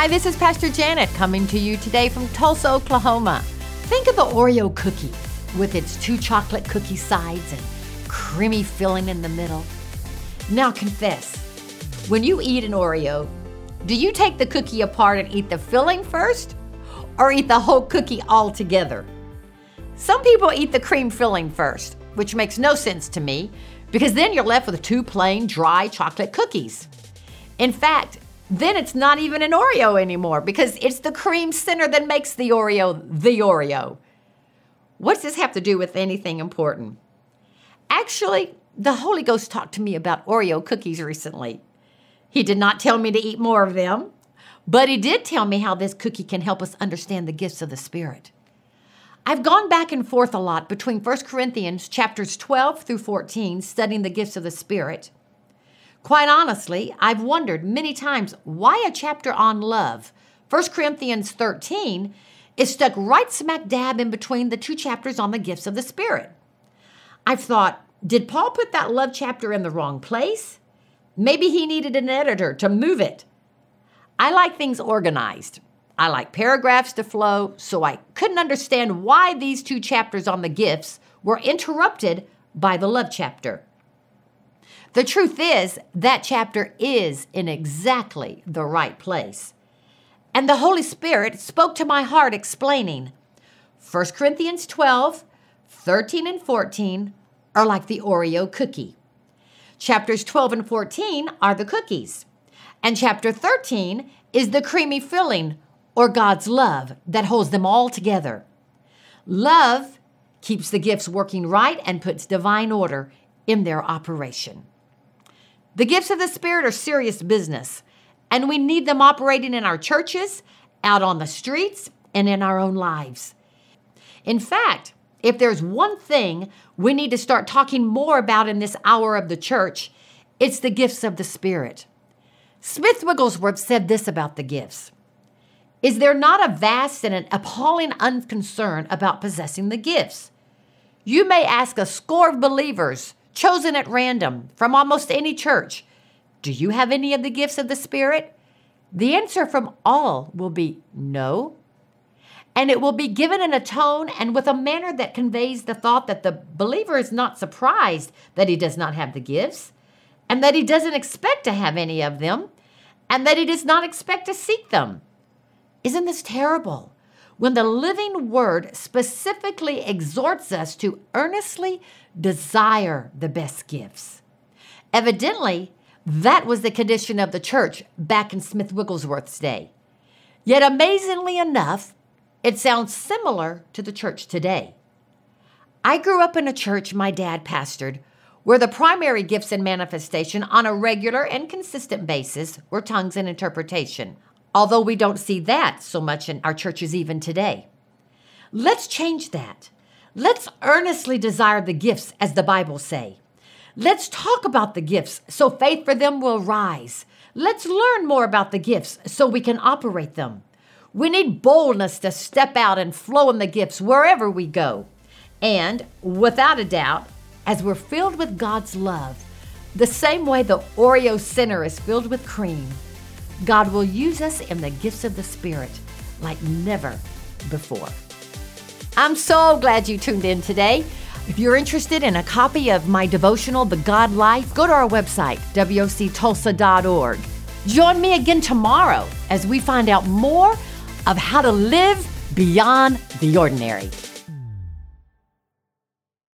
Hi, this is Pastor Janet coming to you today from Tulsa, Oklahoma. Think of the Oreo cookie with its two chocolate cookie sides and creamy filling in the middle. Now, confess when you eat an Oreo, do you take the cookie apart and eat the filling first or eat the whole cookie all together? Some people eat the cream filling first, which makes no sense to me because then you're left with two plain, dry chocolate cookies. In fact, then it's not even an Oreo anymore because it's the cream center that makes the Oreo the Oreo. What's this have to do with anything important? Actually, the Holy Ghost talked to me about Oreo cookies recently. He did not tell me to eat more of them, but he did tell me how this cookie can help us understand the gifts of the Spirit. I've gone back and forth a lot between 1 Corinthians chapters 12 through 14 studying the gifts of the Spirit Quite honestly, I've wondered many times why a chapter on love, 1 Corinthians 13, is stuck right smack dab in between the two chapters on the gifts of the Spirit. I've thought, did Paul put that love chapter in the wrong place? Maybe he needed an editor to move it. I like things organized. I like paragraphs to flow, so I couldn't understand why these two chapters on the gifts were interrupted by the love chapter. The truth is, that chapter is in exactly the right place. And the Holy Spirit spoke to my heart explaining 1 Corinthians 12, 13, and 14 are like the Oreo cookie. Chapters 12 and 14 are the cookies. And chapter 13 is the creamy filling or God's love that holds them all together. Love keeps the gifts working right and puts divine order in their operation. The gifts of the Spirit are serious business, and we need them operating in our churches, out on the streets, and in our own lives. In fact, if there's one thing we need to start talking more about in this hour of the church, it's the gifts of the Spirit. Smith Wigglesworth said this about the gifts Is there not a vast and an appalling unconcern about possessing the gifts? You may ask a score of believers chosen at random from almost any church. Do you have any of the gifts of the Spirit? The answer from all will be no. And it will be given in a tone and with a manner that conveys the thought that the believer is not surprised that he does not have the gifts, and that he doesn't expect to have any of them, and that he does not expect to seek them. Isn't this terrible? When the living word specifically exhorts us to earnestly desire the best gifts. Evidently, that was the condition of the church back in Smith Wigglesworth's day. Yet, amazingly enough, it sounds similar to the church today. I grew up in a church my dad pastored where the primary gifts and manifestation on a regular and consistent basis were tongues and interpretation although we don't see that so much in our churches even today. Let's change that. Let's earnestly desire the gifts as the Bible say. Let's talk about the gifts so faith for them will rise. Let's learn more about the gifts so we can operate them. We need boldness to step out and flow in the gifts wherever we go. And without a doubt, as we're filled with God's love, the same way the Oreo center is filled with cream, God will use us in the gifts of the Spirit like never before. I'm so glad you tuned in today. If you're interested in a copy of my devotional, The God Life, go to our website, woctulsa.org. Join me again tomorrow as we find out more of how to live beyond the ordinary.